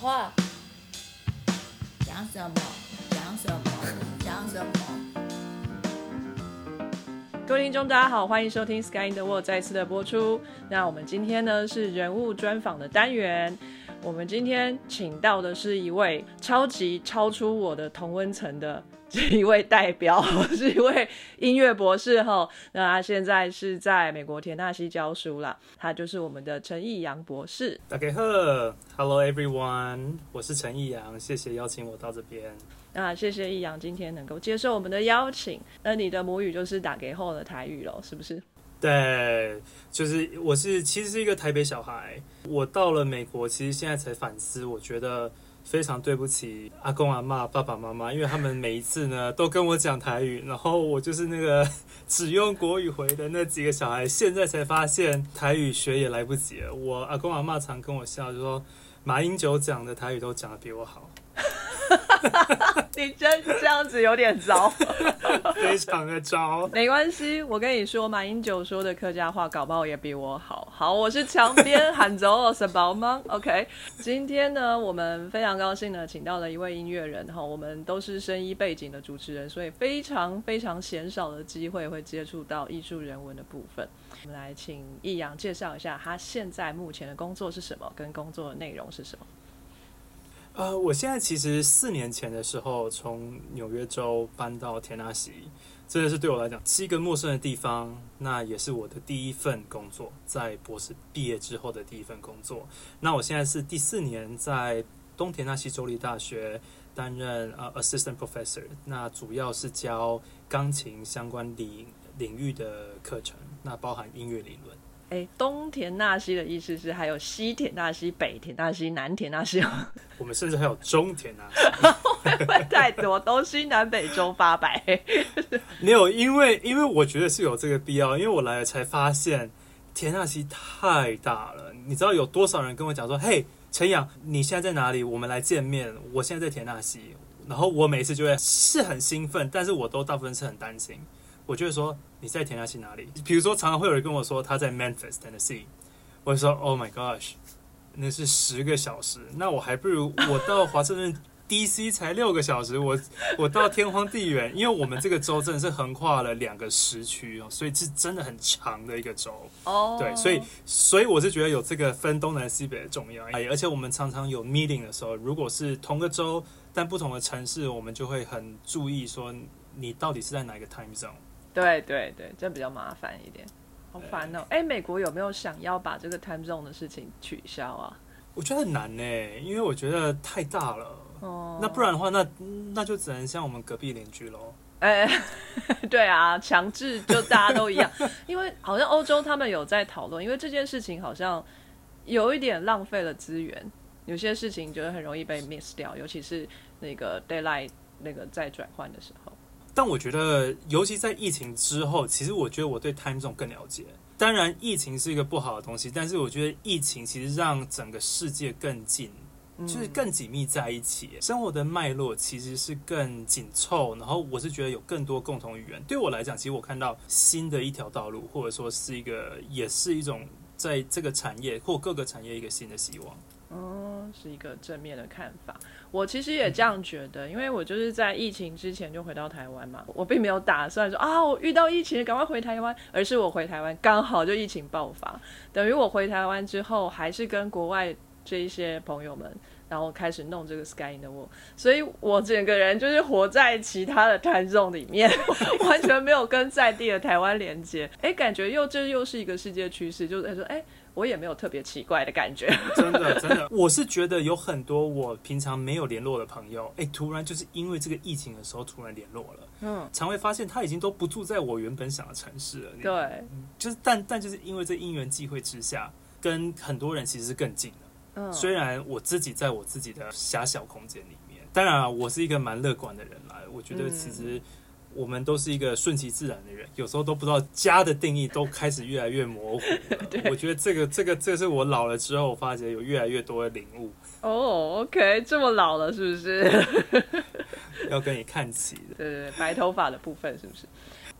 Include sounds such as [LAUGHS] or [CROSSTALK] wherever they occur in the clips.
话，讲什么？讲什么？讲什么？各位听众，大家好，欢迎收听《Sky in the World》再次的播出。那我们今天呢是人物专访的单元。我们今天请到的是一位超级超出我的同温层的一位代表，[LAUGHS] 是一位音乐博士哈。那他现在是在美国田纳西教书啦，他就是我们的陈义阳博士。大家好，Hello everyone，我是陈义阳，谢谢邀请我到这边。那谢谢易阳今天能够接受我们的邀请。那你的母语就是打给后的台语喽，是不是？对，就是我是其实是一个台北小孩，我到了美国，其实现在才反思，我觉得非常对不起阿公阿妈、爸爸妈妈，因为他们每一次呢都跟我讲台语，然后我就是那个 [LAUGHS] 只用国语回的那几个小孩，现在才发现台语学也来不及了。我阿公阿妈常跟我笑，就说马英九讲的台语都讲的比我好。[LAUGHS] 你真这样子有点糟，[LAUGHS] 非常的糟。没关系，我跟你说，马英九说的客家话，搞不好也比我好。好，我是墙边喊走我是宝吗？[LAUGHS] OK，今天呢，我们非常高兴呢，请到了一位音乐人哈。我们都是声音背景的主持人，所以非常非常鲜少的机会会接触到艺术人文的部分。我们来请易阳介绍一下他现在目前的工作是什么，跟工作的内容是什么。呃，我现在其实四年前的时候从纽约州搬到田纳西，真的是对我来讲七个陌生的地方。那也是我的第一份工作，在博士毕业之后的第一份工作。那我现在是第四年在东田纳西州立大学担任呃 assistant professor，那主要是教钢琴相关领领域的课程，那包含音乐理论。哎，东田纳西的意思是还有西田纳西、北田纳西、南田纳西。[LAUGHS] 我们甚至还有中田纳西，会不会太多？东西南北中八百。[LAUGHS] 没有，因为因为我觉得是有这个必要，因为我来了才发现田纳西太大了。你知道有多少人跟我讲说：“嘿，陈阳，你现在在哪里？我们来见面。”我现在在田纳西，然后我每次就会是很兴奋，但是我都大部分是很担心。我就会说你在田纳西哪里？比如说，常常会有人跟我说他在 Memphis Tennessee，我就说 Oh my gosh，那是十个小时，那我还不如我到华盛顿 [LAUGHS] DC 才六个小时，我我到天荒地远，因为我们这个州真的是横跨了两个时区哦，所以是真的很长的一个州哦。对，所以所以我是觉得有这个分东南西北的重要，而且我们常常有 meeting 的时候，如果是同个州但不同的城市，我们就会很注意说你到底是在哪一个 time zone。对对对，这比较麻烦一点，好烦哦！哎，美国有没有想要把这个 time zone 的事情取消啊？我觉得很难呢，因为我觉得太大了。哦，那不然的话，那那就只能像我们隔壁邻居喽。哎，[LAUGHS] 对啊，强制就大家都一样，因为好像欧洲他们有在讨论，因为这件事情好像有一点浪费了资源，有些事情觉得很容易被 miss 掉，尤其是那个 daylight 那个在转换的时候。但我觉得，尤其在疫情之后，其实我觉得我对 time zone 更了解。当然，疫情是一个不好的东西，但是我觉得疫情其实让整个世界更近，就是更紧密在一起，生活的脉络其实是更紧凑。然后，我是觉得有更多共同语言。对我来讲，其实我看到新的一条道路，或者说是一个，也是一种在这个产业或各个产业一个新的希望。哦，是一个正面的看法。我其实也这样觉得，因为我就是在疫情之前就回到台湾嘛，我并没有打算说啊，我遇到疫情赶快回台湾，而是我回台湾刚好就疫情爆发，等于我回台湾之后，还是跟国外这一些朋友们，然后开始弄这个 Sky in the World，所以我整个人就是活在其他的台 e 里面，[LAUGHS] 完全没有跟在地的台湾连接。哎，感觉又这又是一个世界趋势，就是说，哎。我也没有特别奇怪的感觉，[LAUGHS] 真的真的，我是觉得有很多我平常没有联络的朋友，哎，突然就是因为这个疫情的时候突然联络了，嗯，常会发现他已经都不住在我原本想的城市了，对，就是但但就是因为这因缘际会之下，跟很多人其实是更近的，嗯，虽然我自己在我自己的狭小空间里面，当然啊，我是一个蛮乐观的人啦，我觉得其实。我们都是一个顺其自然的人，有时候都不知道家的定义都开始越来越模糊。[LAUGHS] 我觉得这个、这个、这是我老了之后，我发觉有越来越多的领悟。哦，OK，这么老了是不是？[LAUGHS] 要跟你看齐的。对对对，白头发的部分是不是？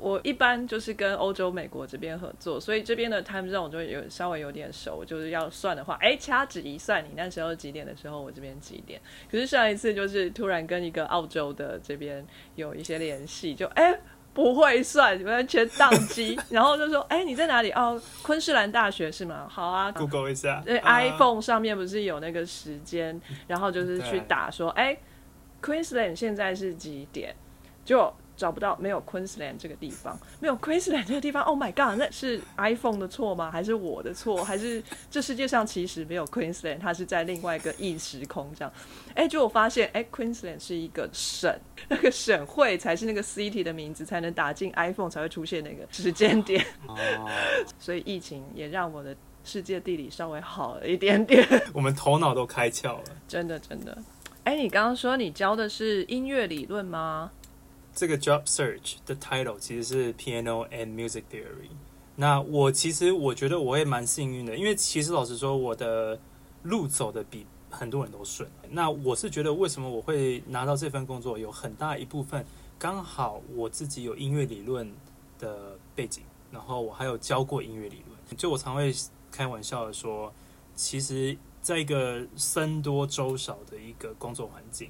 我一般就是跟欧洲、美国这边合作，所以这边的 time zone 我就有稍微有点熟，就是要算的话，哎，掐指一算，你那时候几点的时候，我这边几点。可是上一次就是突然跟一个澳洲的这边有一些联系，就哎不会算，完全宕机，[LAUGHS] 然后就说，哎，你在哪里？哦，昆士兰大学是吗？好啊，Google 一下，对，iPhone 上面不是有那个时间，然后就是去打说，哎，Queensland 现在是几点？就。找不到没有 Queensland 这个地方，没有 Queensland 这个地方。Oh my god，那是 iPhone 的错吗？还是我的错？还是这世界上其实没有 Queensland，它是在另外一个异时空这样？哎，就我发现，哎，Queensland 是一个省，那个省会才是那个 city 的名字，才能打进 iPhone 才会出现那个时间点。哦，[LAUGHS] 所以疫情也让我的世界地理稍微好了一点点。[LAUGHS] 我们头脑都开窍了，真的真的。哎，你刚刚说你教的是音乐理论吗？这个 job search 的 title 其实是 piano and music theory。那我其实我觉得我也蛮幸运的，因为其实老实说，我的路走的比很多人都顺。那我是觉得，为什么我会拿到这份工作，有很大一部分刚好我自己有音乐理论的背景，然后我还有教过音乐理论。就我常会开玩笑的说，其实在一个僧多粥少的一个工作环境。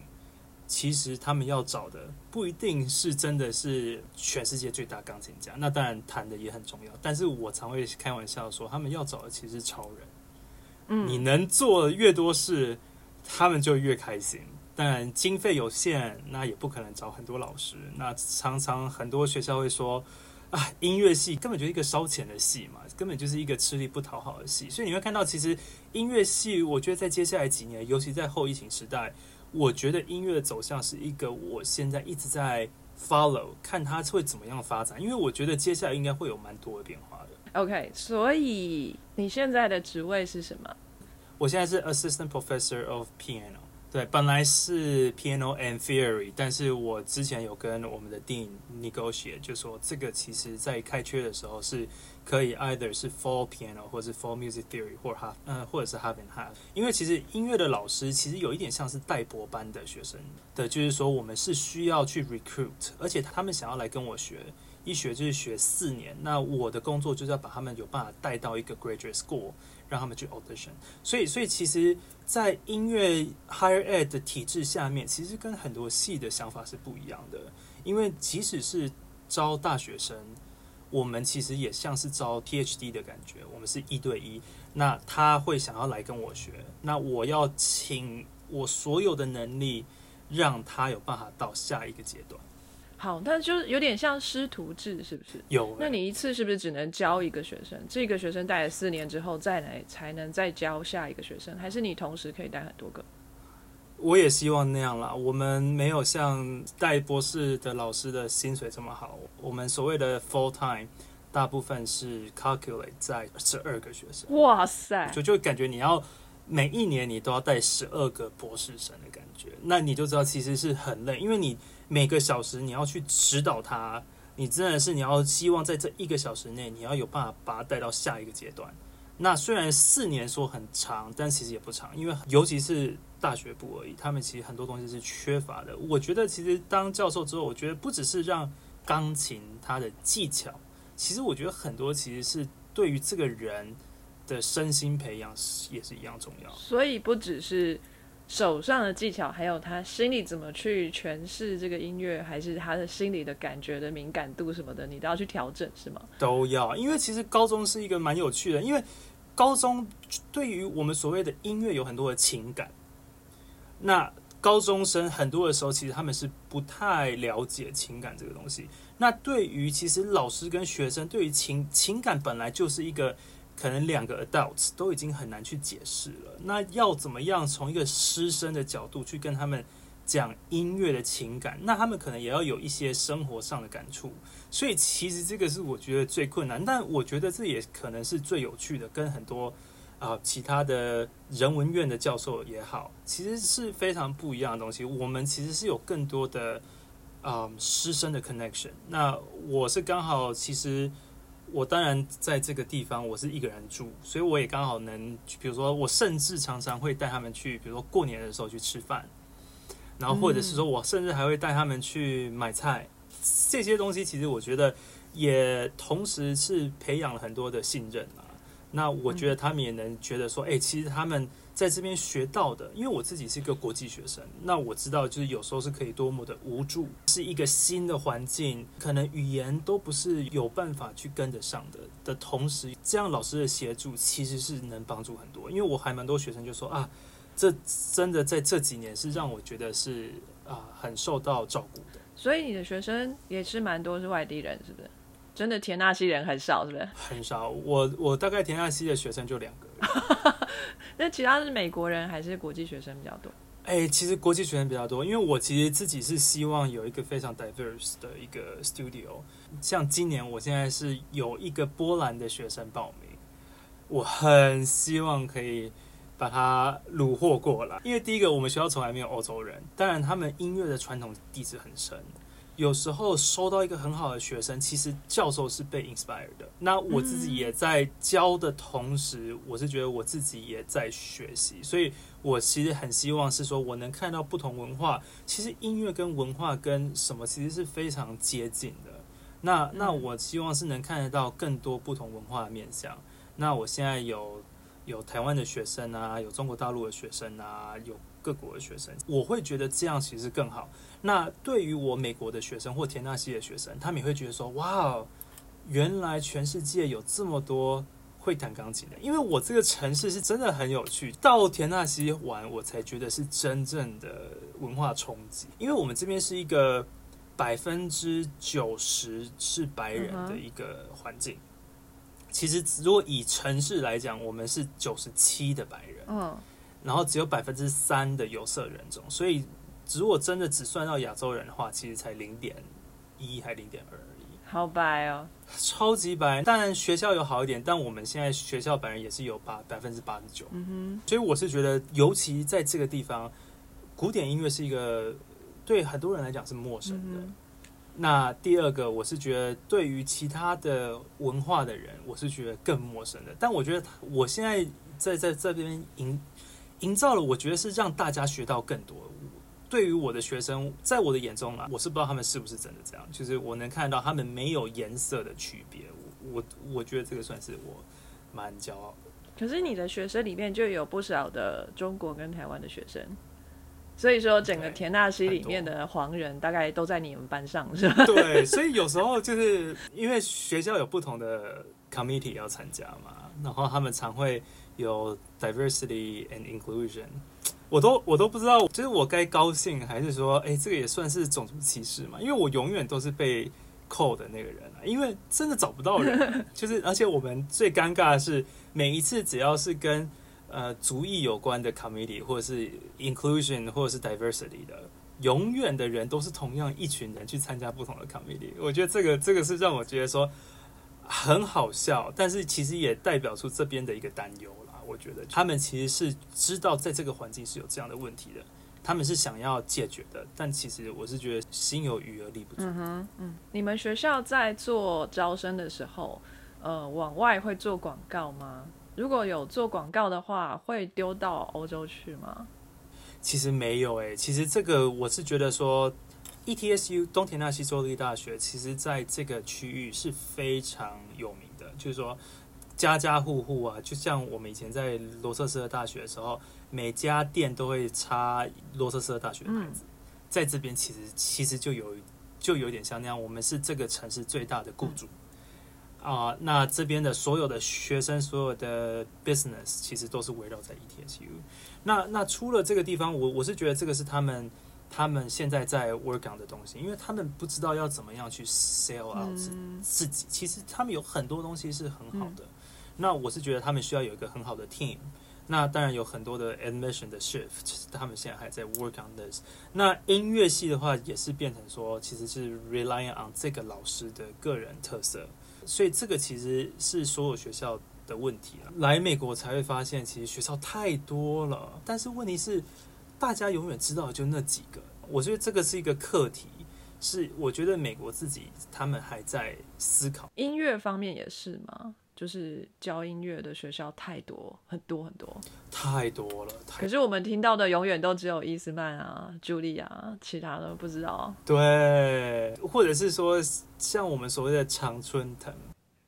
其实他们要找的不一定是真的是全世界最大钢琴家，那当然弹的也很重要。但是我常会开玩笑说，他们要找的其实是超人。嗯，你能做越多事，他们就越开心。当然经费有限，那也不可能找很多老师。那常常很多学校会说，啊，音乐系根本就是一个烧钱的系嘛，根本就是一个吃力不讨好的系。所以你会看到，其实音乐系，我觉得在接下来几年，尤其在后疫情时代。我觉得音乐的走向是一个我现在一直在 follow，看它会怎么样发展，因为我觉得接下来应该会有蛮多的变化的。OK，所以你现在的职位是什么？我现在是 Assistant Professor of Piano。对，本来是 piano and theory，但是我之前有跟我们的电影 negotiate，就说这个其实在开缺的时候是可以 either 是 for piano 或是 for music theory 或 half，嗯，或者是 half and half。因为其实音乐的老师其实有一点像是代博班的学生的，就是说我们是需要去 recruit，而且他们想要来跟我学，一学就是学四年，那我的工作就是要把他们有办法带到一个 graduate school。让他们去 audition，所以，所以其实，在音乐 higher ed 的体制下面，其实跟很多系的想法是不一样的。因为即使是招大学生，我们其实也像是招 PhD 的感觉，我们是一对一。那他会想要来跟我学，那我要请我所有的能力，让他有办法到下一个阶段。好，那就是有点像师徒制，是不是？有。那你一次是不是只能教一个学生？这个学生带了四年之后，再来才能再教下一个学生？还是你同时可以带很多个？我也希望那样啦。我们没有像带博士的老师的薪水这么好。我们所谓的 full time，大部分是 calculate 在十二个学生。哇塞！就就感觉你要每一年你都要带十二个博士生的感觉，那你就知道其实是很累，因为你。每个小时你要去指导他，你真的是你要希望在这一个小时内，你要有办法把他带到下一个阶段。那虽然四年说很长，但其实也不长，因为尤其是大学部而已，他们其实很多东西是缺乏的。我觉得其实当教授之后，我觉得不只是让钢琴它的技巧，其实我觉得很多其实是对于这个人的身心培养也是一样重要。所以不只是。手上的技巧，还有他心里怎么去诠释这个音乐，还是他的心里的感觉的敏感度什么的，你都要去调整，是吗？都要，因为其实高中是一个蛮有趣的，因为高中对于我们所谓的音乐有很多的情感。那高中生很多的时候，其实他们是不太了解情感这个东西。那对于其实老师跟学生，对于情情感本来就是一个。可能两个 adults 都已经很难去解释了，那要怎么样从一个师生的角度去跟他们讲音乐的情感？那他们可能也要有一些生活上的感触，所以其实这个是我觉得最困难，但我觉得这也可能是最有趣的，跟很多啊其他的人文院的教授也好，其实是非常不一样的东西。我们其实是有更多的啊师生的 connection。那我是刚好其实。我当然在这个地方，我是一个人住，所以我也刚好能，比如说，我甚至常常会带他们去，比如说过年的时候去吃饭，然后或者是说我甚至还会带他们去买菜，这些东西其实我觉得也同时是培养了很多的信任啊。那我觉得他们也能觉得说，哎、其实他们在这边学到的，因为我自己是一个国际学生，那我知道就是有时候是可以多么的无助，是一个新的环境，可能语言都不是有办法去跟得上的的同时，这样老师的协助其实是能帮助很多。因为我还蛮多学生就说啊，这真的在这几年是让我觉得是啊很受到照顾的。所以你的学生也是蛮多是外地人，是不是？真的田纳西人很少，是不是？很少，我我大概田纳西的学生就两个人。[LAUGHS] 那其他是美国人还是国际学生比较多？哎、其实国际学生比较多，因为我其实自己是希望有一个非常 diverse 的一个 studio。像今年我现在是有一个波兰的学生报名，我很希望可以把他虏获过来，因为第一个我们学校从来没有欧洲人，当然他们音乐的传统底子很深。有时候收到一个很好的学生，其实教授是被 inspired 的。那我自己也在教的同时，我是觉得我自己也在学习，所以我其实很希望是说我能看到不同文化，其实音乐跟文化跟什么其实是非常接近的。那那我希望是能看得到更多不同文化的面向。那我现在有有台湾的学生啊，有中国大陆的学生啊，有各国的学生，我会觉得这样其实更好。那对于我美国的学生或田纳西的学生，他们也会觉得说：“哇，原来全世界有这么多会弹钢琴的。”因为我这个城市是真的很有趣，到田纳西玩，我才觉得是真正的文化冲击。因为我们这边是一个百分之九十是白人的一个环境。其实，如果以城市来讲，我们是九十七的白人，嗯，然后只有百分之三的有色人种，所以如果真的只算到亚洲人的话，其实才零点一还零点二而已，好白哦。超级白。当然学校有好一点，但我们现在学校本人也是有八百分之八十九，嗯哼所以我是觉得，尤其在这个地方，古典音乐是一个对很多人来讲是陌，生的。嗯那第二个，我是觉得对于其他的文化的人，我是觉得更陌生的。但我觉得我现在在在这边营营造了，我觉得是让大家学到更多。对于我的学生，在我的眼中啊，我是不知道他们是不是真的这样，就是我能看到他们没有颜色的区别。我我我觉得这个算是我蛮骄傲的。可是你的学生里面就有不少的中国跟台湾的学生，所以说整个田纳西里面的黄人大概都在你们班上，是吧？对，所以有时候就是因为学校有不同的 committee 要参加嘛，然后他们常会有 diversity and inclusion，我都我都不知道，就是我该高兴还是说，哎，这个也算是种族歧视嘛？因为我永远都是被扣的那个人啊，因为真的找不到人，[LAUGHS] 就是而且我们最尴尬的是，每一次只要是跟呃族裔有关的 committee 或者是 inclusion 或者是 diversity 的。永远的人都是同样一群人去参加不同的 committee，我觉得这个这个是让我觉得说很好笑，但是其实也代表出这边的一个担忧啦。我觉得他们其实是知道在这个环境是有这样的问题的，他们是想要解决的，但其实我是觉得心有余而力不足。嗯哼，嗯，你们学校在做招生的时候，呃，往外会做广告吗？如果有做广告的话，会丢到欧洲去吗？其实没有诶、其实这个我是觉得说，ETSU 东田纳西州立大学，其实在这个区域是非常有名的，就是说家家户户啊，就像我们以前在罗瑟斯特大学的时候，每家店都会插罗瑟斯特大学的牌子，在这边其实其实就有就有点像那样，我们是这个城市最大的雇主。啊、那这边的所有的学生，所有的 business 其实都是围绕在 E ETSU。那那除了这个地方，我我是觉得这个是他们他们现在在 work on 的东西，因为他们不知道要怎么样去 sell out 自、嗯自己。其实他们有很多东西是很好的，那我是觉得他们需要有一个很好的 team。那当然有很多的 admission 的 shift，他们现在还在 work on this。那音乐系的话，也是变成说，其实是 relying on 这个老师的个人特色，所以这个其实是所有学校的问题了。来美国才会发现，其实学校太多了，但是问题是，大家永远知道就那几个。我觉得这个是一个课题，是我觉得美国自己他们还在思考。音乐方面也是吗？就是教音乐的学校太多，很多很多。太多了，太可是我们听到的永远都只有伊斯曼啊、茱莉亚，其他的不知道。对，或者是说像我们所谓的常春藤，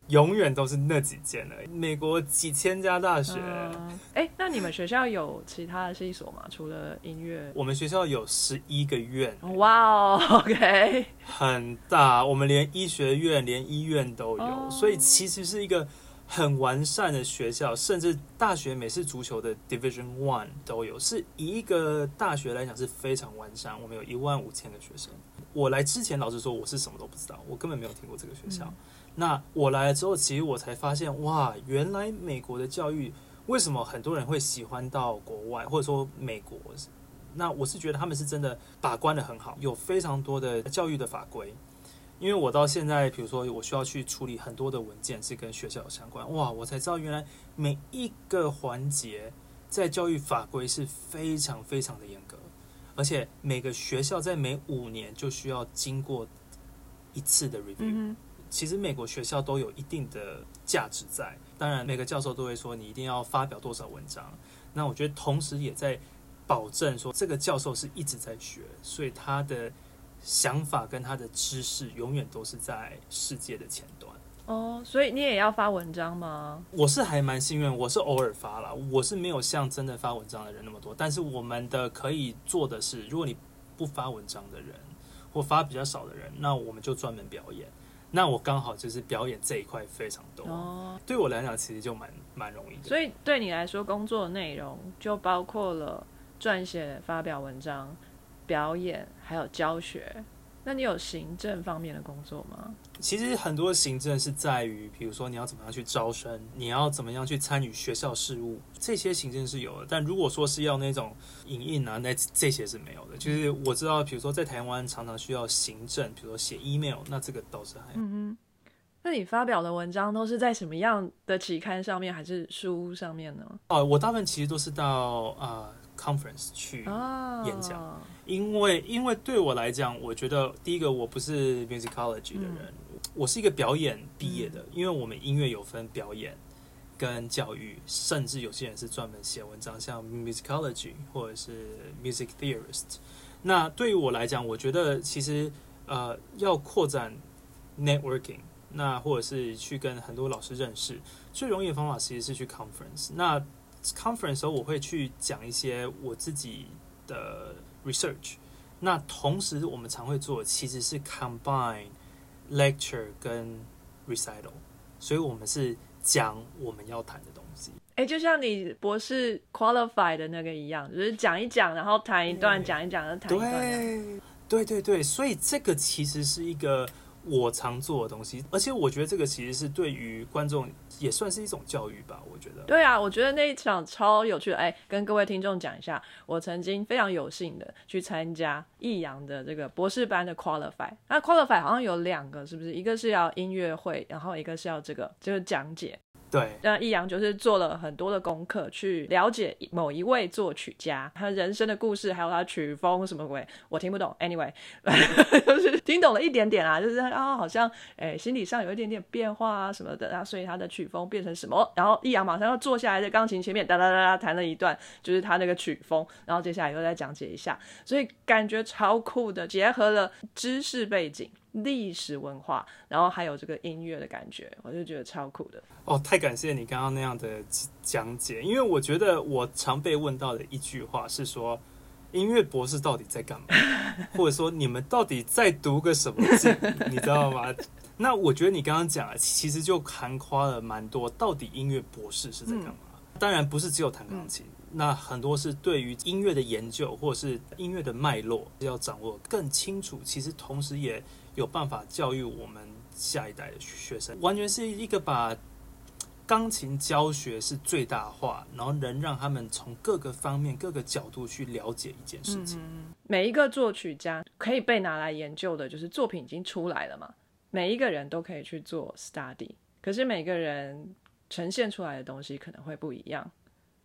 永远都是那几间而已。美国几千家大学，嗯，哎、那你们学校有其他的系所吗？除了音乐？我们学校有十一个院，哇哦，OK，很大，我们连医学院、连医院都有，哦所以其实是一个很完善的学校，甚至大学美式足球的 Division One 都有，是以一个大学来讲是非常完善。我们有一万五千个学生。我来之前，老实说，我是什么都不知道，我根本没有听过这个学校。嗯那我来了之后，其实我才发现，哇，原来美国的教育为什么很多人会喜欢到国外，或者说美国？那我是觉得他们是真的把关的很好，有非常多的教育的法规。因为我到现在，比如说我需要去处理很多的文件是跟学校有相关，哇，我才知道原来每一个环节在教育法规是非常非常的严格，而且每个学校在每五年就需要经过一次的 review。嗯其实美国学校都有一定的价值在，当然每个教授都会说你一定要发表多少文章。那我觉得同时也在保证说这个教授是一直在学，所以他的想法跟他的知识永远都是在世界的前端。哦，所以你也要发文章吗？我是还蛮幸运，我是偶尔发了，我是没有像真的发文章的人那么多。但是我们的可以做的是，如果你不发文章的人，或发比较少的人，那我们就专门表演。那我刚好就是表演这一块非常多，哦，对我来讲其实就蛮蛮容易的。所以对你来说，工作的内容就包括了撰写、发表文章、表演，还有教学。那你有行政方面的工作吗？其实很多行政是在于，比如说你要怎么样去招生，你要怎么样去参与学校事务，这些行政是有的。但如果说是要那种影印啊，那这些是没有的。就是我知道，比如说在台湾常常需要行政，比如说写 email，那这个倒是还好。嗯哼，那你发表的文章都是在什么样的期刊上面，还是书上面呢？哦，我大部分其实都是到啊、conference 去，啊，演讲因为因为对我来讲，我觉得第一个我不是 musicology 的人，我是一个表演毕业的，因为我们音乐有分表演跟教育，甚至有些人是专门写文章，像 musicology 或者是 music theorist。那对于我来讲，我觉得其实呃要扩展 networking，那或者是去跟很多老师认识，最容易的方法其实是去 conference。那 conference 时候，我会去讲一些我自己的 research。那同时，我们常会做的其实是 combine lecture 跟 recital，所以我们是讲我们要谈的东西。哎、就像你博士 qualify 的那个一样，就是讲一讲，然后谈一段，讲一讲，然后谈一段。对，对对对，所以这个其实是一个我常做的东西，而且我觉得这个其实是对于观众也算是一种教育吧。我觉得，对啊，我觉得那一场超有趣的。哎、跟各位听众讲一下，我曾经非常有幸的去参加益阳的这个博士班的 qualify。那 qualify 好像有两个，是不是？一个是要音乐会，然后一个是要这个就是讲解。对那易阳就是做了很多的功课，去了解某一位作曲家他人生的故事，还有他曲风什么鬼，我听不懂。Anyway，[LAUGHS] 就是听懂了一点点啊，就是啊，好像诶、心理上有一点点变化啊什么的，啊，所以他的曲风变成什么？然后易阳马上要坐下来在钢琴前面哒哒哒哒弹了一段，就是他那个曲风，然后接下来又再讲解一下，所以感觉超酷的，结合了知识背景。历史文化，然后还有这个音乐的感觉，我就觉得超酷的。哦，太感谢你刚刚那样的讲解，因为我觉得我常被问到的一句话是说，音乐博士到底在干嘛？[LAUGHS] 或者说你们到底在读个什么经？你知道吗？[LAUGHS] 那我觉得你刚刚讲了其实就涵夸了蛮多，到底音乐博士是在干嘛？当然不是只有弹钢琴，那很多是对于音乐的研究或者是音乐的脉络要掌握更清楚。其实同时也有办法教育我们下一代的学生，完全是一个把钢琴教学是最大化，然后能让他们从各个方面、各个角度去了解一件事情。每一个作曲家可以被拿来研究的，就是作品已经出来了嘛，每一个人都可以去做 study，可是每个人呈现出来的东西可能会不一样，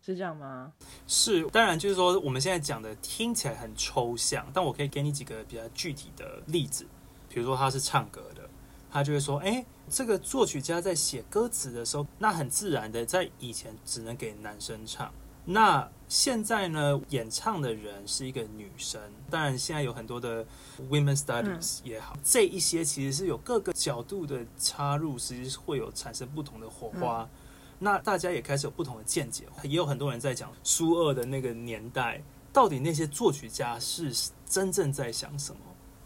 是这样吗？是，当然就是说我们现在讲的听起来很抽象，但我可以给你几个比较具体的例子，比如说他是唱歌的，他就会说，哎，这个作曲家在写歌词的时候，那很自然的，在以前只能给男生唱，那现在呢，演唱的人是一个女生。当然，现在有很多的 women studies 也好，这一些其实是有各个角度的插入，实际是会有产生不同的火花。那大家也开始有不同的见解，也有很多人在讲苏二的那个年代，到底那些作曲家是真正在想什么？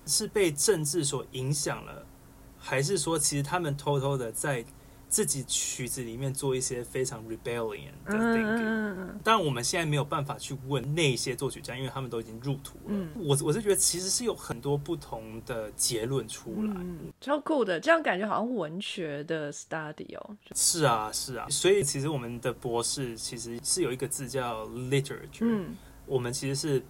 是被政治所影响了，还是说其实他们偷偷的在自己曲子里面做一些非常 rebellion 的 thinking？当然，我们现在没有办法去问那些作曲家，因为他们都已经入土了。我我是觉得其实是有很多不同的结论出来，超酷的，这样感觉好像文学的 study 哦。是啊，是啊，所以其实我们的博士其实是有一个字叫 literature，嗯，我们其实是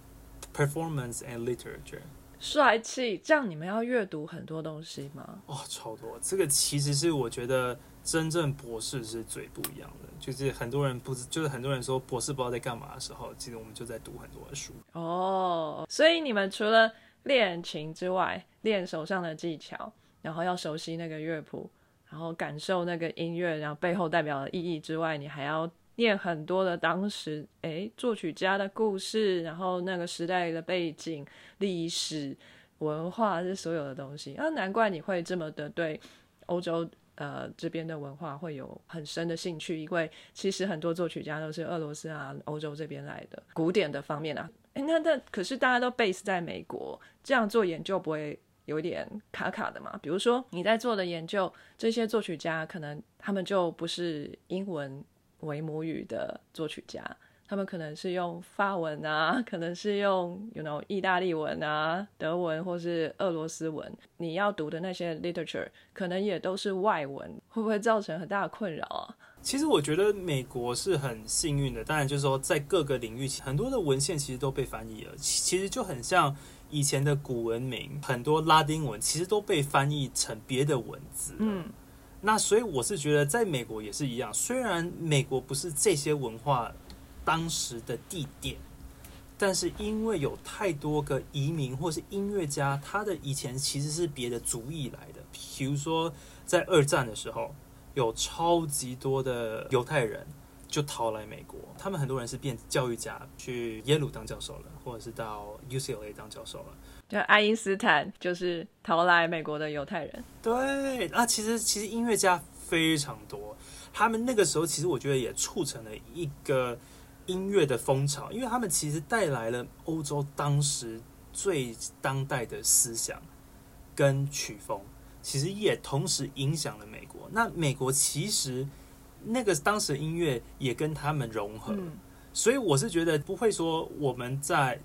performance and literature。帅气，这样你们要阅读很多东西吗？哦，超多！这个其实是我觉得真正博士是最不一样的，就是很多人不知，就是很多人说博士不知道在干嘛的时候，其实我们就在读很多的书。哦，所以你们除了练琴之外，练手上的技巧，然后要熟悉那个乐谱，然后感受那个音乐，然后背后代表的意义之外，你还要。念很多的当时诶作曲家的故事，然后那个时代的背景、历史文化这所有的东西那，难怪你会这么的对欧洲呃这边的文化会有很深的兴趣，因为其实很多作曲家都是俄罗斯啊、欧洲这边来的古典的方面啊。诶，那那可是大家都 base 在美国，这样做研究不会有点卡卡的嘛？比如说你在做的研究，这些作曲家可能他们就不是英文。为母语的作曲家，他们可能是用法文啊，可能是用 you know 意大利文啊、德文或是俄罗斯文。你要读的那些 literature 可能也都是外文，会不会造成很大的困扰啊？其实我觉得美国是很幸运的，当然就是说在各个领域，很多的文献其实都被翻译了。其实就很像以前的古文明，很多拉丁文其实都被翻译成别的文字。嗯。那所以我是觉得，在美国也是一样。虽然美国不是这些文化当时的地点，但是因为有太多个移民或是音乐家，他的以前其实是别的族裔来的。比如说，在二战的时候，有超级多的犹太人就逃来美国，他们很多人是变教育家，去耶鲁当教授了，或者是到 UCLA 当教授了。就爱因斯坦就是逃来美国的犹太人。对，那，其实其实音乐家非常多，他们那个时候其实我觉得也促成了一个音乐的风潮，因为他们其实带来了欧洲当时最当代的思想跟曲风，其实也同时影响了美国。那美国其实那个当时音乐也跟他们融合，所以我是觉得不会说我们在。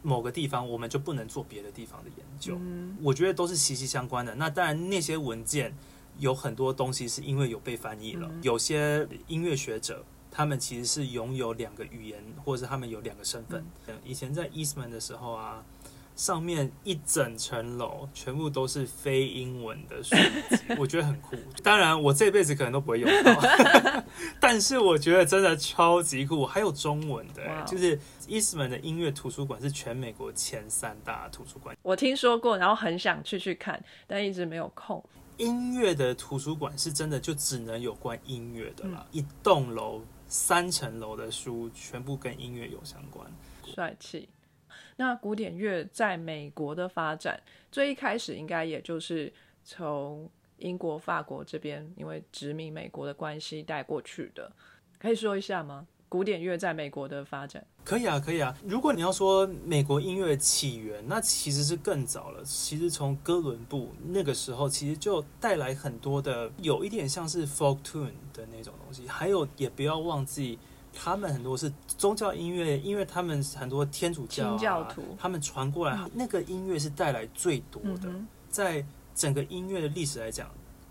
某个地方，我们就不能做别的地方的研究。我觉得都是息息相关的。那当然，那些文件有很多东西是因为有被翻译了。有些音乐学者，他们其实是拥有两个语言，或者是他们有两个身份。以前在 Eastman 的时候啊。上面一整层楼全部都是非英文的书籍，我觉得很酷。[LAUGHS] 当然，我这辈子可能都不会用到，[LAUGHS] 但是我觉得真的超级酷。还有中文的，就是 Eastman 的音乐图书馆是全美国前三大图书馆。我听说过，然后很想去去看，但一直没有空。音乐的图书馆是真的就只能有关音乐的啦，一栋楼三层楼的书全部跟音乐有相关，帅气。那古典乐在美国的发展，最一开始应该也就是从英国、法国这边，因为殖民美国的关系带过去的，可以说一下吗？古典乐在美国的发展？可以啊，可以啊。如果你要说美国音乐起源，那其实是更早了。其实从哥伦布那个时候，其实就带来很多的，有一点像是 folk tune 的那种东西。还有，也不要忘记。他们很多是宗教音乐，因为他们很多天主教啊，他们传过来，那个音乐是带来最多的。在整个音乐的历史来讲，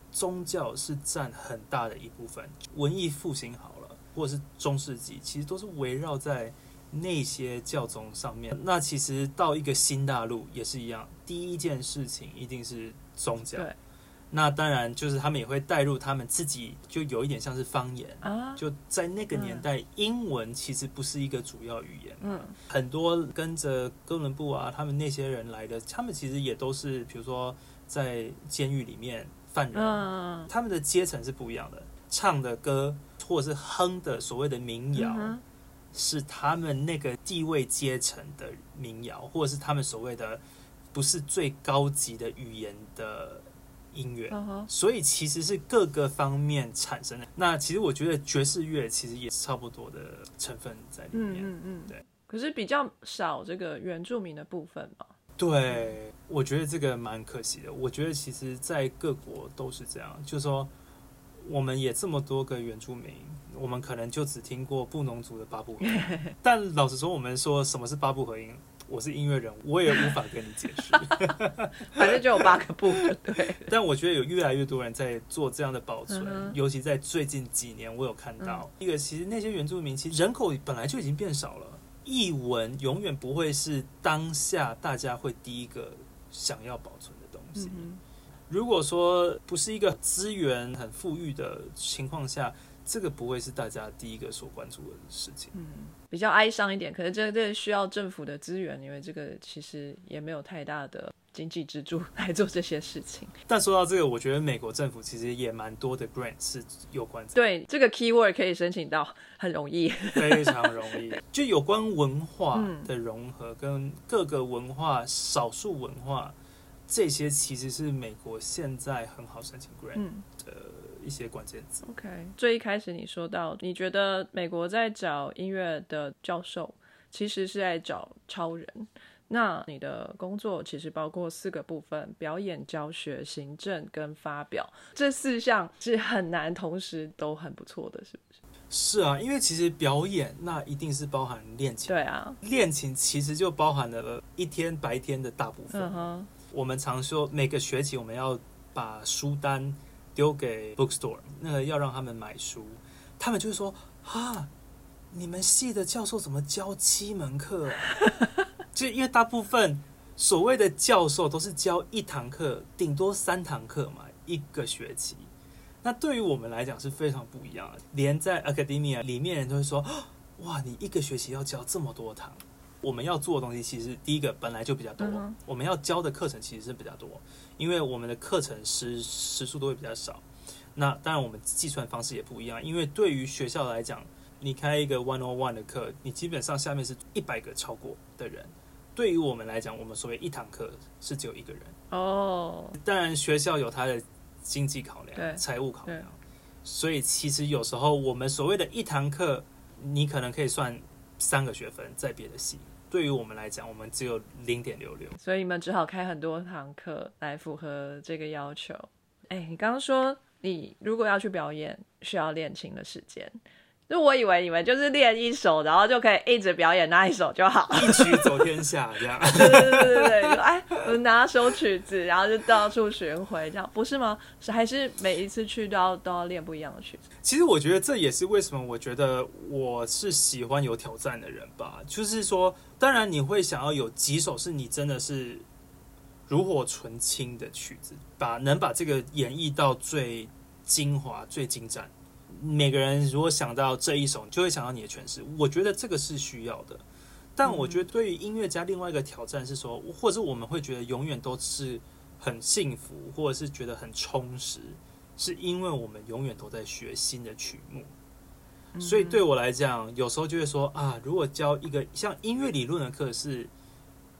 宗教是占很大的一部分。文艺复兴好了，或者是中世纪，其实都是围绕在那些教宗上面。那其实到一个新大陆也是一样，第一件事情一定是宗教。那当然，就是他们也会带入他们自己，就有一点像是方言啊。就在那个年代，英文其实不是一个主要语言。嗯，很多跟着哥伦布啊，他们那些人来的，他们其实也都是，比如说在监狱里面。犯人，嗯，他们的阶层是不一样的，唱的歌或者是哼的所谓的民谣，嗯是他们那个地位阶层的民谣，或者是他们所谓的不是最高级的语言的音乐。嗯所以其实是各个方面产生的。那其实我觉得爵士乐其实也是差不多的成分在里面。嗯嗯嗯，对。可是比较少这个原住民的部分嘛。对，我觉得这个蛮可惜的。我觉得其实，在各国都是这样，就是说，我们也这么多个原住民，我们可能就只听过布农族的八部合音。[LAUGHS] 但老实说，我们说什么是八部合音，我是音乐人，我也无法跟你解释。[LAUGHS] 反正就有八个部，对，但我觉得有越来越多人在做这样的保存，尤其在最近几年，我有看到、一个，其实那些原住民其实人口本来就已经变少了，译文永远不会是当下大家会第一个想要保存的东西。嗯如果说不是一个资源很富裕的情况下，这个不会是大家第一个所关注的事情。嗯，比较哀伤一点，可能这这需要政府的资源，因为这个其实也没有太大的经济支柱来做这些事情。[LAUGHS] 但说到这个，我觉得美国政府其实也蛮多的 grant 是有关这个对，这个 keyword 可以申请到，很容易。非常容易。[LAUGHS] 就有关文化嗯的融合，跟各个文化、少数文化这些，其实是美国现在很好申请 grant 嗯的一些关键字。，OK。最一开始你说到，你觉得美国在找音乐的教授，其实是在找超人。那你的工作其实包括四个部分：表演、教学、行政跟发表。这四项是很难同时都很不错的，是不是？是啊，因为其实表演那一定是包含练琴，对啊，练琴其实就包含了一天白天的大部分。嗯哼，我们常说每个学期我们要把书单丢给 bookstore，那个要让他们买书，他们就会说啊，你们系的教授怎么教七门课、啊？[LAUGHS] 就因为大部分所谓的教授都是教一堂课，顶多三堂课嘛，一个学期。那对于我们来讲是非常不一样的，连在 academia 里面人都会说，啊哇，你一个学期要教这么多堂。我们要做的东西，其实第一个本来就比较多，嗯我们要教的课程其实是比较多，因为我们的课程时时数都会比较少。那当然，我们计算方式也不一样，因为对于学校来讲，你开一个 one on one 的课，你基本上下面是一百个超过的人。对于我们来讲，我们所谓一堂课是只有一个人。哦，当然，学校有它的经济考量、财务考量，所以其实有时候我们所谓的一堂课，你可能可以算三个学分在别的系。对于我们来讲，我们只有零点六六。所以你们只好开很多堂课来符合这个要求。哎，你刚刚说你如果要去表演，需要练琴的时间，就我以为你们就是练一首，然后就可以一直表演那一首就好。[LAUGHS] 一曲走天下，这样。[LAUGHS] 对对对对对哎，我拿首曲子，然后就到处巡回，这样不是吗？是还是每一次去都要都要练不一样的曲子？其实我觉得这也是为什么我觉得我是喜欢有挑战的人吧。就是说，当然你会想要有几首是你真的是炉火纯青的曲子，把能把这个演绎到最精华、最精湛。每个人如果想到这一首，就会想到你的诠释。我觉得这个是需要的。但我觉得对于音乐家另外一个挑战是说，或者我们会觉得永远都是很幸福，或者是觉得很充实，是因为我们永远都在学新的曲目。所以对我来讲，有时候就会说啊，如果教一个像音乐理论的课是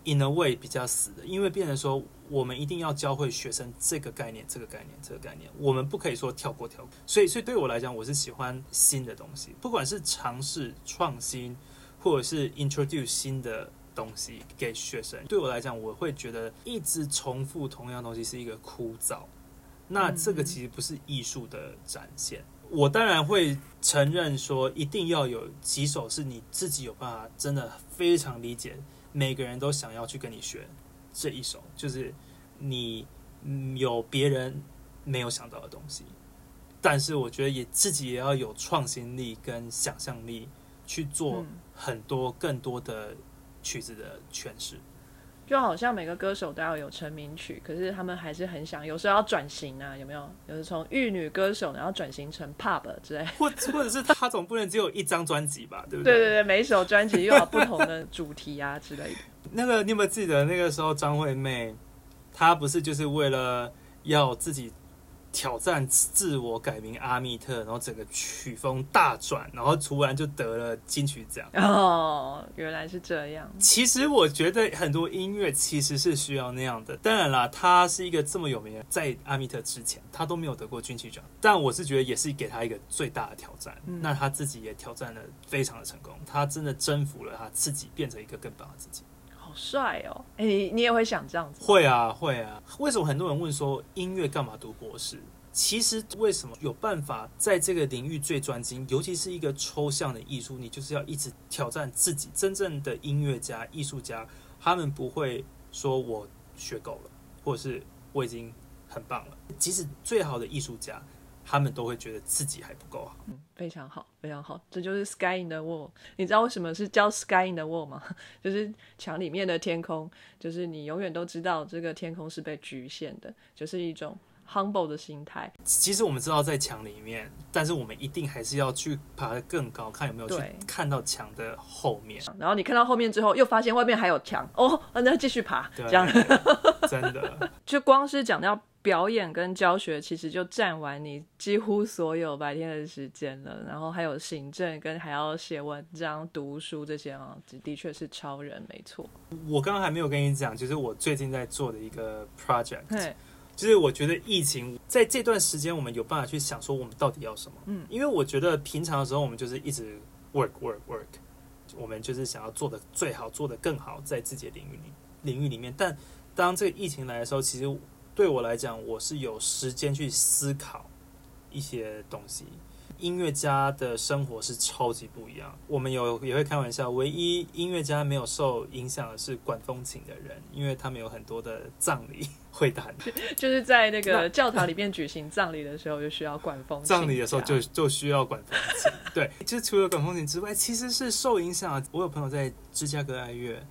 in a way 比较死的，因为变成说我们一定要教会学生这个概念、这个概念、这个概念，我们不可以说跳过跳过。所以，所以对我来讲，我是喜欢新的东西，不管是尝试创新，或者是 introduce 新的东西给学生。对我来讲，我会觉得一直重复同样东西是一个枯燥。那这个其实不是艺术的展现。我当然会承认说，一定要有几首是你自己有办法真的非常理解，每个人都想要去跟你学这一首，就是你嗯有别人没有想到的东西。但是我觉得也自己也要有创新力跟想象力去做嗯很多更多的曲子的诠释。就好像每个歌手都要有成名曲，可是他们还是很想，有时候要转型啊，有没有？有时从玉女歌手，然后转型成 pop 之类。或或者是他总不能只有一张专辑吧，对不对对对，每一首专辑又有不同的主题啊之类的。那个你有没有记得那个时候张惠妹，她不是就是为了要自己挑战自我，改名阿密特，然后整个曲风大转，然后突然就得了金曲奖。哦，原来是这样。其实我觉得很多音乐其实是需要那样的。当然啦，她是一个这么有名的，在阿密特之前她都没有得过金曲奖，但我是觉得也是给她一个最大的挑战。嗯那她自己也挑战的非常的成功，她真的征服了她自己，变成一个更棒的自己。帅哦！哎、你也会想这样子？会啊，会啊。为什么很多人问说音乐干嘛读博士？其实为什么有办法在这个领域最专精，尤其是一个抽象的艺术，你就是要一直挑战自己。真正的音乐家、艺术家，他们不会说我学够了，或者是我已经很棒了。即使最好的艺术家，他们都会觉得自己还不够好。嗯，非常好，非常好，这就是 Sky in the Wall。你知道为什么是叫 Sky in the Wall 吗？[LAUGHS] 就是墙里面的天空，就是你永远都知道这个天空是被局限的，就是一种 humble 的心态。其实我们知道在墙里面，但是我们一定还是要去爬得更高，看有没有去看到墙的后面。然后你看到后面之后，又发现外面还有墙，哦，那继续爬，对这样真的。[LAUGHS] 就光是讲到表演跟教学，其实就占完你几乎所有白天的时间了。然后还有行政跟还要写文章、读书这些啊，的的确是超人，没错。我刚刚还没有跟你讲，就是我最近在做的一个 project，嘿，就是我觉得疫情在这段时间，我们有办法去想说我们到底要什么。嗯，因为我觉得平常的时候，我们就是一直 work work work，我们就是想要做的最好，做的更好，在自己的领域里领域里面。但当这个疫情来的时候，其实对我来讲，我是有时间去思考一些东西。音乐家的生活是超级不一样。我们有也会开玩笑，唯一音乐家没有受影响的是管风琴的人，因为他们有很多的葬礼会弹。[LAUGHS] 就是在那个教堂里面举行葬礼的时候，就需要管风琴葬礼的时候就就需要管风琴。对，就除了管风琴之外，其实是受影响。我有朋友在芝加哥爱乐，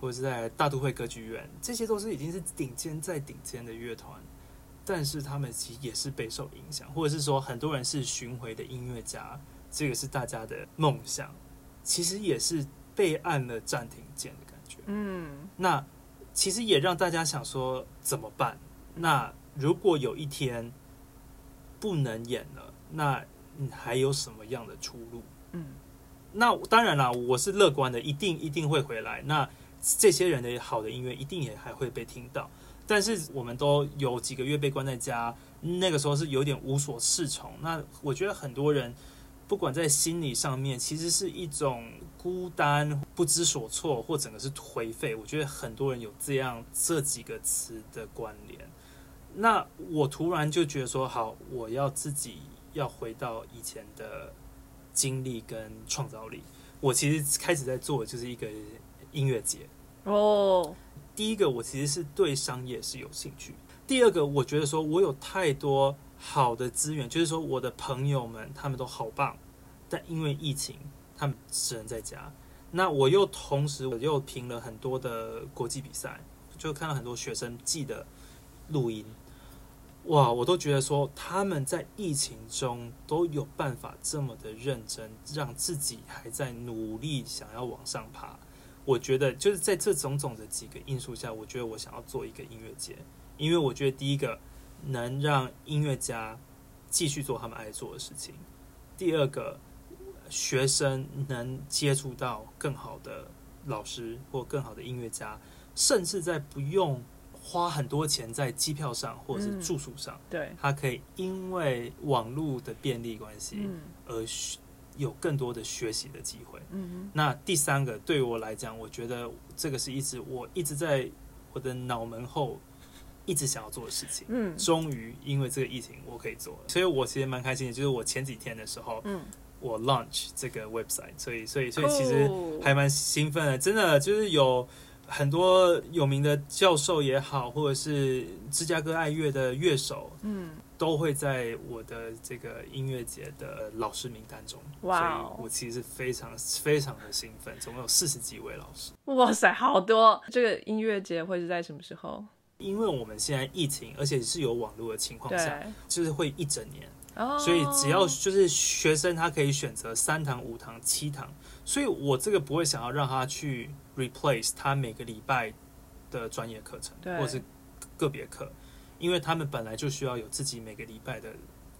或者是在大都会歌剧院，这些都是已经是顶尖再顶尖的乐团，但是他们其实也是备受影响，或者是说很多人是巡回的音乐家，这个是大家的梦想，其实也是被按了暂停键的感觉。嗯，那其实也让大家想说怎么办？那如果有一天不能演了，那你还有什么样的出路？嗯，那当然啦，我是乐观的，一定一定会回来。那这些人的好的音乐一定也还会被听到。但是我们都有几个月被关在家，那个时候是有点无所适从。那我觉得很多人不管在心理上面，其实是一种孤单、不知所措，或整个是颓废。我觉得很多人有这样这几个词的关联。那我突然就觉得说，好，我要自己要回到以前的经历跟创造力。我其实开始在做就是一个音乐节。哦，第一个，我其实是对商业是有兴趣；第二个，我觉得说我有太多好的资源，就是说我的朋友们他们都好棒，但因为疫情，他们只能在家。那我又同时我又评了很多的国际比赛，就看到很多学生记的录音，哇，我都觉得说他们在疫情中都有办法这么的认真，让自己还在努力想要往上爬。我觉得就是在这种种的几个因素下，我觉得我想要做一个音乐节，因为我觉得第一个能让音乐家继续做他们爱做的事情，第二个学生能接触到更好的老师或更好的音乐家，甚至在不用花很多钱在机票上或者是嗯。住宿上，对，他可以因为网络的便利关系嗯。而学有更多的学习的机会。嗯那第三个对我来讲，我觉得这个是一直我一直在我的脑门后一直想要做的事情。嗯终于因为这个疫情，我可以做了，所以我其实蛮开心的。就是我前几天的时候，嗯，我 launch 这个 website，所以所以所以其实还蛮兴奋的。真的就是有很多有名的教授也好，或者是芝加哥爱乐的乐手，嗯都会在我的这个音乐节的老师名单中。哇哦所以我其实是非常非常的兴奋，总共有四十几位老师。哇塞，好多！这个音乐节会是在什么时候？因为我们现在疫情，而且是有网络的情况下，就是会一整年，哦，所以只要就是学生他可以选择三堂、五堂、七堂，所以我这个不会想要让他去 replace 他每个礼拜的专业课程对或者是个别课，因为他们本来就需要有自己每个礼拜的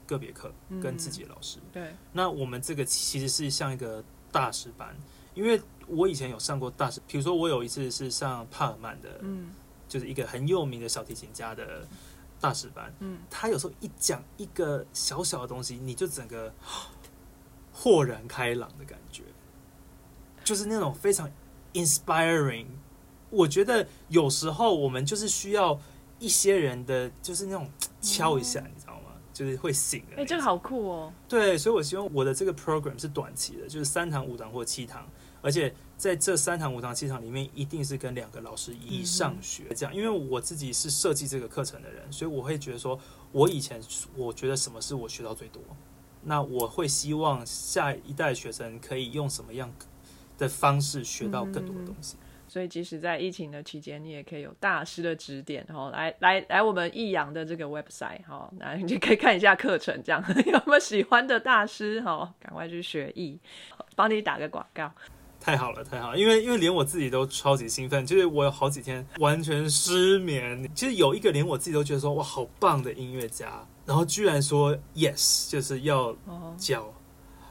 个别课跟自己的老师。对，那我们这个其实是像一个大师班，因为我以前有上过大师，比如说我有一次是上帕尔曼的，嗯就是一个很有名的小提琴家的大师班，嗯，他有时候一讲一个小小的东西，你就整个 [GASPS] 豁然开朗的感觉，就是那种非常 inspiring。我觉得有时候我们就是需要一些人的，就是那种敲一下，你知道吗？就是会醒的哎、种。这个好酷哦。对，所以我希望我的这个 program 是短期的，就是三堂、五堂或七堂，而且在这三堂、五堂、七堂里面，一定是跟两个老师以上学这样。因为我自己是设计这个课程的人，所以我会觉得说，我以前我觉得什么是我学到最多，那我会希望下一代学生可以用什么样的方式学到更多的东西。所以，即使在疫情的期间，你也可以有大师的指点，然后来来来我们益阳的这个 website，哈，那你就可以看一下课程，这样 [LAUGHS] 有没有喜欢的大师，哈，赶快去学艺，帮你打个广告。太好了，太好了！因为因为连我自己都超级兴奋，就是我有好几天完全失眠。其实有一个连我自己都觉得说哇，好棒的音乐家，然后居然说 yes，就是要哦，教。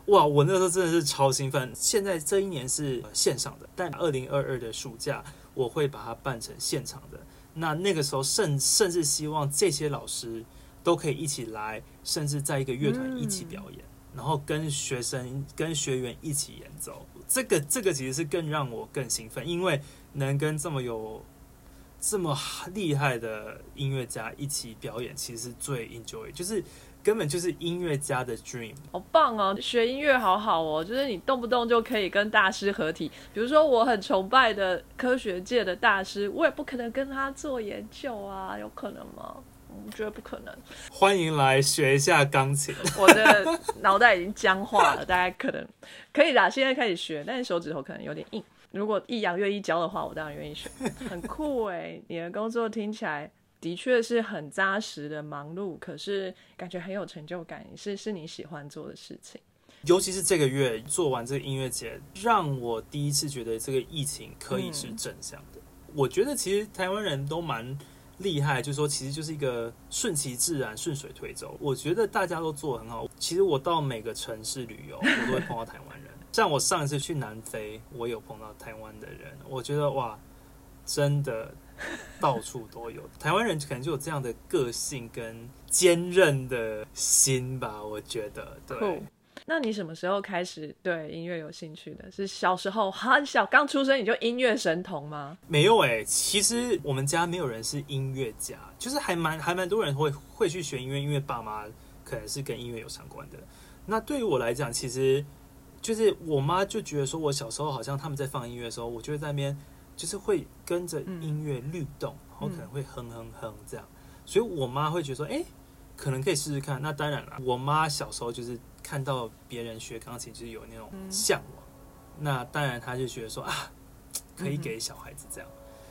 哇，我那时候真的是超兴奋。现在这一年是线上的，但二零二二的暑假我会把它办成现场的。那那个时候甚甚至希望这些老师都可以一起来，甚至在一个乐团一起表演，然后跟学生、跟学员一起演奏。这个这个其实是更让我更兴奋，因为能跟这么有这么厉害的音乐家一起表演，其实是最 enjoy，就是根本就是音乐家的 dream。好棒哦！学音乐好好哦，就是你动不动就可以跟大师合体。比如说，我很崇拜的科学界的大师，我也不可能跟他做研究啊，有可能吗？我觉得不可能。欢迎来学一下钢琴。我的脑袋已经僵化了，大概可能可以啦，现在开始学，但是手指头可能有点硬。如果易阳愿意教的话，我当然愿意学，很酷哎！你的工作听起来的确是很扎实的忙碌，可是感觉很有成就感，是是你喜欢做的事情。尤其是这个月做完这个音乐节，让我第一次觉得这个疫情可以是正向的。我觉得其实台湾人都蛮厉害，就是说其实就是一个顺其自然、顺水推舟。我觉得大家都做得很好。其实我到每个城市旅游，我都会碰到台湾人。[LAUGHS] 像我上一次去南非，我有碰到台湾的人，我觉得哇，真的 [LAUGHS] 到处都有台湾人，可能就有这样的个性跟坚韧的心吧。我觉得对。酷。那你什么时候开始对音乐有兴趣的？是小时候很小，刚出生你就音乐神童吗？没有哎、其实我们家没有人是音乐家，就是还蛮还蛮多人会会去学音乐，因为爸妈可能是跟音乐有相关的。那对于我来讲，其实就是我妈就觉得说，我小时候好像他们在放音乐的时候，我就会在那边就是会跟着音乐律动，然后可能会哼哼哼这样，所以我妈会觉得说，哎、可能可以试试看。那当然了，我妈小时候就是看到别人学钢琴，就是有那种向往。那当然，她就觉得说啊，可以给小孩子这样，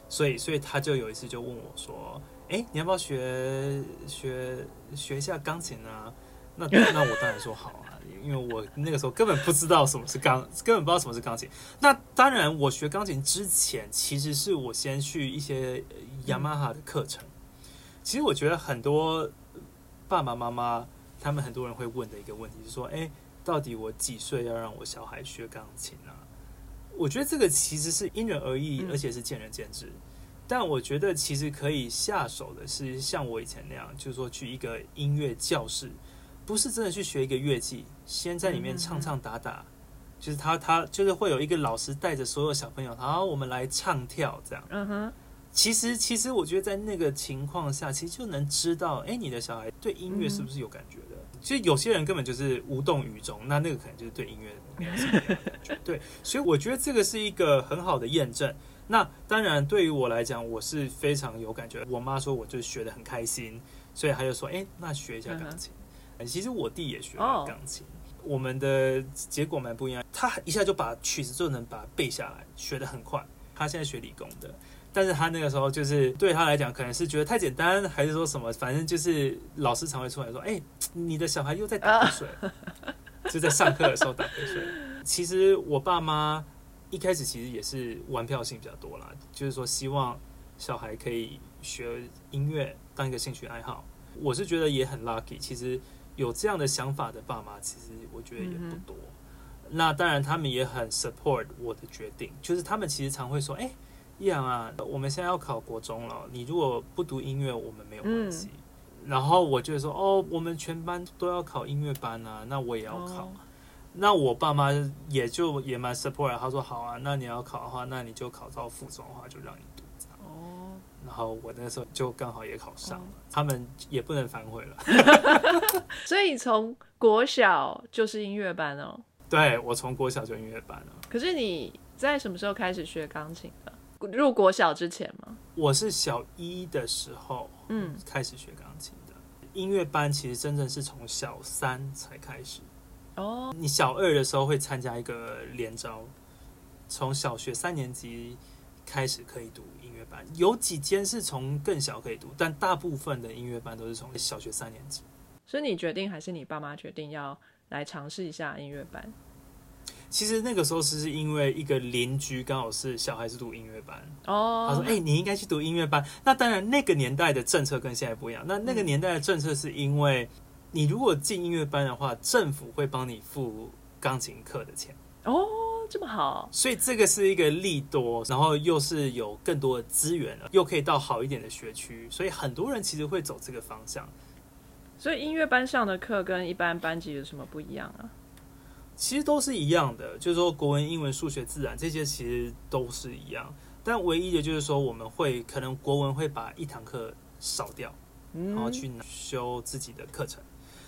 所以所以她就有一次就问我说，哎、你要不要学学学一下钢琴啊？那那我当然说好啊，因为我那个时候根本不知道什么是钢，[LAUGHS] 根本不知道什么是钢琴。那当然，我学钢琴之前，其实是我先去一些呃雅马哈的课程。其实我觉得很多爸爸妈妈他们很多人会问的一个问题是说，哎、到底我几岁要让我小孩学钢琴啊？我觉得这个其实是因人而异，嗯而且是见仁见智。但我觉得其实可以下手的是像我以前那样，就是说去一个音乐教室，不是真的去学一个乐器，先在里面唱唱打打，就是他他就是会有一个老师带着所有小朋友，好，我们来唱跳这样。嗯哼，其实其实我觉得在那个情况下，其实就能知道，哎，你的小孩对音乐是不是有感觉的？其实有些人根本就是无动于衷，那那个可能就是对音乐没有什么感觉。[LAUGHS] 对，所以我觉得这个是一个很好的验证。那当然，对于我来讲，我是非常有感觉。我妈说我就学的很开心，所以她就说：“哎，那学一下钢琴。其实我弟也学了钢琴，我们的结果蛮不一样。他一下就把曲子就能把它背下来，学得很快。他现在学理工的，但是他那个时候就是对他来讲，可能是觉得太简单，还是说什么，反正就是老师常会出来说：“哎，你的小孩又在打瞌睡。”就在上课的时候打瞌睡。其实我爸妈一开始其实也是玩票性比较多啦，就是说希望小孩可以学音乐当一个兴趣爱好。我是觉得也很 lucky，其实有这样的想法的爸妈，其实我觉得也不多。那当然，他们也很 support 我的决定，就是他们其实常会说：“哎，易阳啊，我们现在要考国中了，你如果不读音乐，我们没有关系。”然后我就说：“哦，我们全班都要考音乐班啊，那我也要考。”那我爸妈也就也蛮 support，他说：“好啊，那你要考的话，那你就考到附中的话，就让你读。”哦。然后我那时候就刚好也考上了，他们也不能反悔了。[LAUGHS] 所以从国小就是音乐班哦。对，我从国小就音乐班了。可是你在什么时候开始学钢琴的？入国小之前吗？我是小一的时候，嗯，开始学钢琴的。音乐班其实真正是从小三才开始。哦，你小二的时候会参加一个联招，从小学三年级开始可以读班，有几间是从更小可以读，但大部分的音乐班都是从小学三年级。所以你决定还是你爸妈决定要？来尝试一下音乐班。其实那个时候是因为一个邻居刚好是小孩子读音乐班哦，他说：“哎，你应该去读音乐班。”那当然，那个年代的政策跟现在不一样。那那个年代的政策是因为你如果进音乐班的话，政府会帮你付钢琴课的钱哦，这么好。所以这个是一个利多，然后又是有更多的资源了，又可以到好一点的学区，所以很多人其实会走这个方向。所以音乐班上的课跟一般班级有什么不一样啊？其实都是一样的，就是说国文、英文、数学、自然这些其实都是一样，但唯一的就是说我们会可能国文会把一堂课少掉，然后去修自己的课程，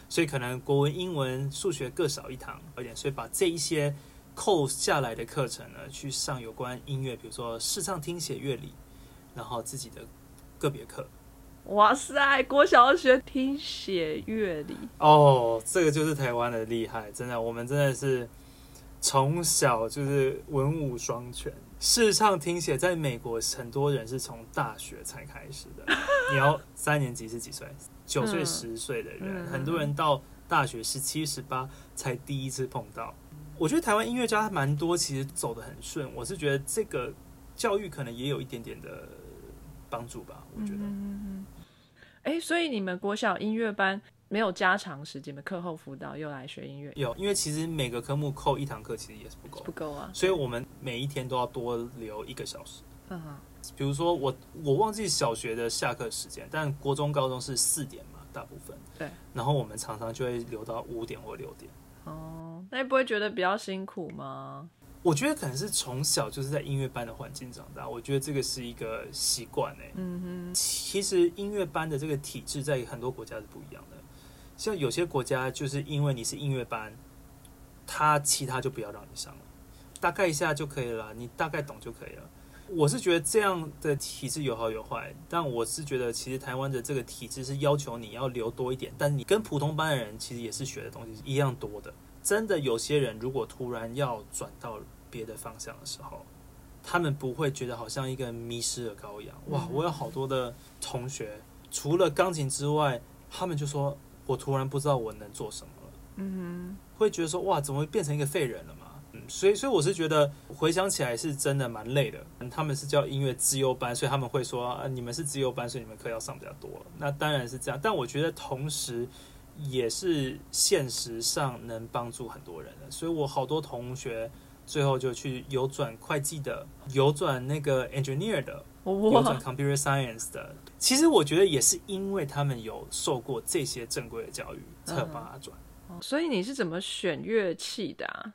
所以可能国文、英文、数学各少一堂而已，所以把这一些扣下来的课程呢，去上有关音乐，比如说视唱、听写、乐理，然后自己的个别课。哇塞，国小学听写乐理哦，这个就是台湾的厉害，真的，我们真的是从小就是文武双全，视唱听写，在美国很多人是从大学才开始的。[LAUGHS] 你要三年级是几岁？九岁、十岁的人，很多人到大学十七、十八才第一次碰到。我觉得台湾音乐家蛮多，其实走得很顺。我是觉得这个教育可能也有一点点的帮助吧，我觉得。哎，所以你们国小音乐班没有加长时间的课后辅导，又来学音乐？有，因为其实每个科目扣一堂课，其实也是不够，不够啊。所以我们每一天都要多留一个小时。嗯哼。比如说我我忘记小学的下课时间，但国中、高中是四点嘛，大部分。对。然后我们常常就会留到五点或六点。哦，那你不会觉得比较辛苦吗？我觉得可能是从小就是在音乐班的环境长大，我觉得这个是一个习惯诶。嗯哼，其实音乐班的这个体制在很多国家是不一样的，像有些国家就是因为你是音乐班，他其他就不要让你上了，大概一下就可以了，你大概懂就可以了。我是觉得这样的体制有好有坏，但我是觉得其实台湾的这个体制是要求你要留多一点，但你跟普通班的人其实也是学的东西一样多的。真的有些人，如果突然要转到别的方向的时候，他们不会觉得好像一个迷失的羔羊。哇！我有好多的同学，除了钢琴之外，他们就说我突然不知道我能做什么了。嗯，会觉得说哇，怎么会变成一个废人了嘛？嗯，所以，所以我是觉得回想起来是真的蛮累的。他们是叫音乐自优班，所以他们会说啊，你们是自优班，所以你们课要上比较多。那当然是这样，但我觉得同时。也是现实上能帮助很多人的，所以我好多同学最后就去有转会计的，有转那个 engineer 的，有转 computer science 的。其实我觉得也是因为他们有受过这些正规的教育，才帮他转。所以你是怎么选乐器的啊？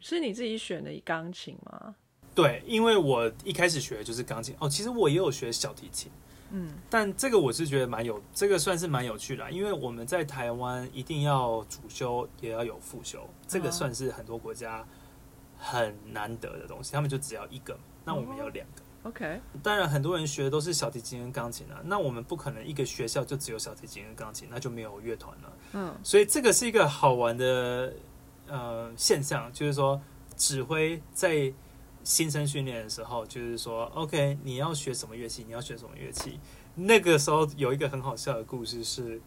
是你自己选的钢琴吗？对，因为我一开始学的就是钢琴。哦，其实我也有学小提琴。嗯，但这个我是觉得蛮有，这个算是蛮有趣的，因为我们在台湾一定要主修也要有副修，这个算是很多国家很难得的东西，他们就只要一个，那我们有两个。OK，当然很多人学的都是小提琴跟钢琴啊，那我们不可能一个学校就只有小提琴跟钢琴，那就没有乐团了。嗯，所以这个是一个好玩的呃现象，就是说指挥在。新生训练的时候，就是说，OK，你要学什么乐器？你要学什么乐器？那个时候有一个很好笑的故事，是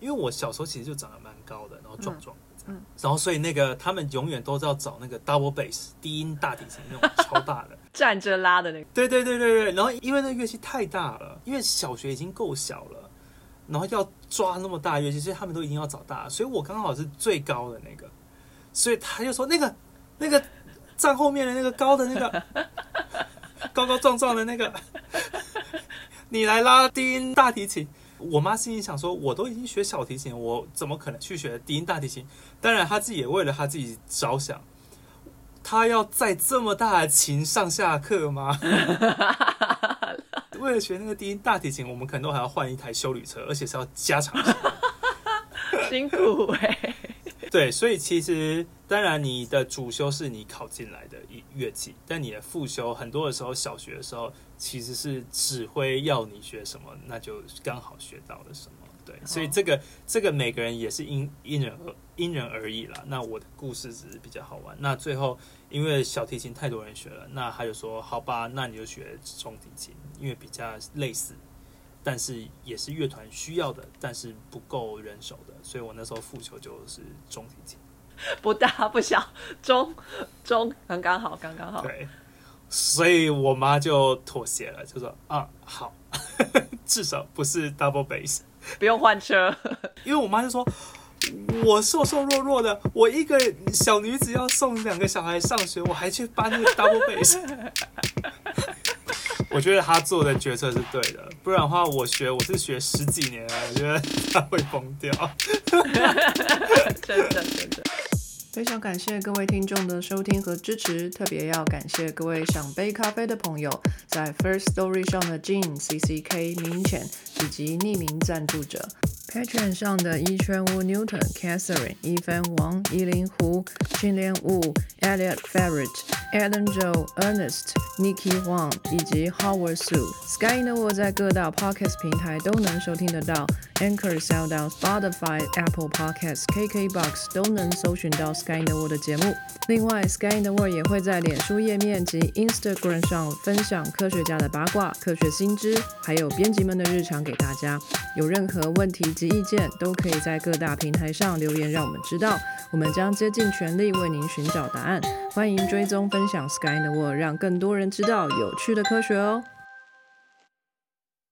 因为我小时候其实就长得蛮高的，然后壮壮的，嗯，然后所以那个他们永远都是要找那个 double bass 低音大提琴那种超大的，[LAUGHS] 站着拉的那个，对对对对对。然后因为那乐器太大了，因为小学已经够小了，然后要抓那么大乐器，所以他们都一定要找大，所以我刚好是最高的那个，所以他就说那个那个站后面的那个高的那个 [LAUGHS] 高高壮壮的那个，你来拉低音大提琴。我妈心里想说，我都已经学小提琴，我怎么可能去学低音大提琴？当然，她自己也为了她自己着想，她要在这么大的琴上下课吗？[LAUGHS] 为了学那个低音大提琴，我们可能都还要换一台修理车，而且是要加长型。[LAUGHS] 辛苦哎、对，所以其实当然你的主修是你考进来的乐乐器，但你的副修很多的时候，小学的时候其实是指挥要你学什么，那就刚好学到了什么。对，所以这个这个每个人也是因因人而因人而异啦。那我的故事只是比较好玩。那最后因为小提琴太多人学了，那他就说好吧，那你就学中提琴，因为比较类似。但是也是乐团需要的，但是不够人手的，所以我那时候复球就是中提琴。不大不小，中中刚刚好，刚刚好。对，所以我妈就妥协了，就说啊好，[LAUGHS] 至少不是 double bass，不用换车，因为我妈就说。我瘦瘦弱弱的，我一个小女子要送两个小孩上学，我还去搬那个 double bass。我觉得他做的决策是对的，不然的话，我学我是学十几年了，我觉得他会疯掉。真 [LAUGHS] 的真的。非常感谢各位听众的收听和支持，特别要感谢各位想杯咖啡的朋友，在 First Story 上的 Jean、CCK、明浅以及匿名赞助者。Patron 上的一圈屋 Newton、Catherine、一帆王、依林胡、金莲雾、Elliot Ferret、Adam Joe、Ernest、Nikki Huang 以及 Howard Su。Sky in the World 在各大 Podcast 平台都能收听得到，Anchor、SoundOn、Spotify、Apple Podcasts、KKBox 都能搜寻到 Sky in the World 的节目。另外，Sky in the World 也会在脸书页面及 Instagram 上分享科学家的八卦、科学新知，还有编辑们的日常给大家。有任何问题及意见，都可以在各大平台上留言，让我们知道，我们将竭尽全力为您寻找答案。欢迎追踪分享 Sky in the World，让更多人知道有趣的科学哦。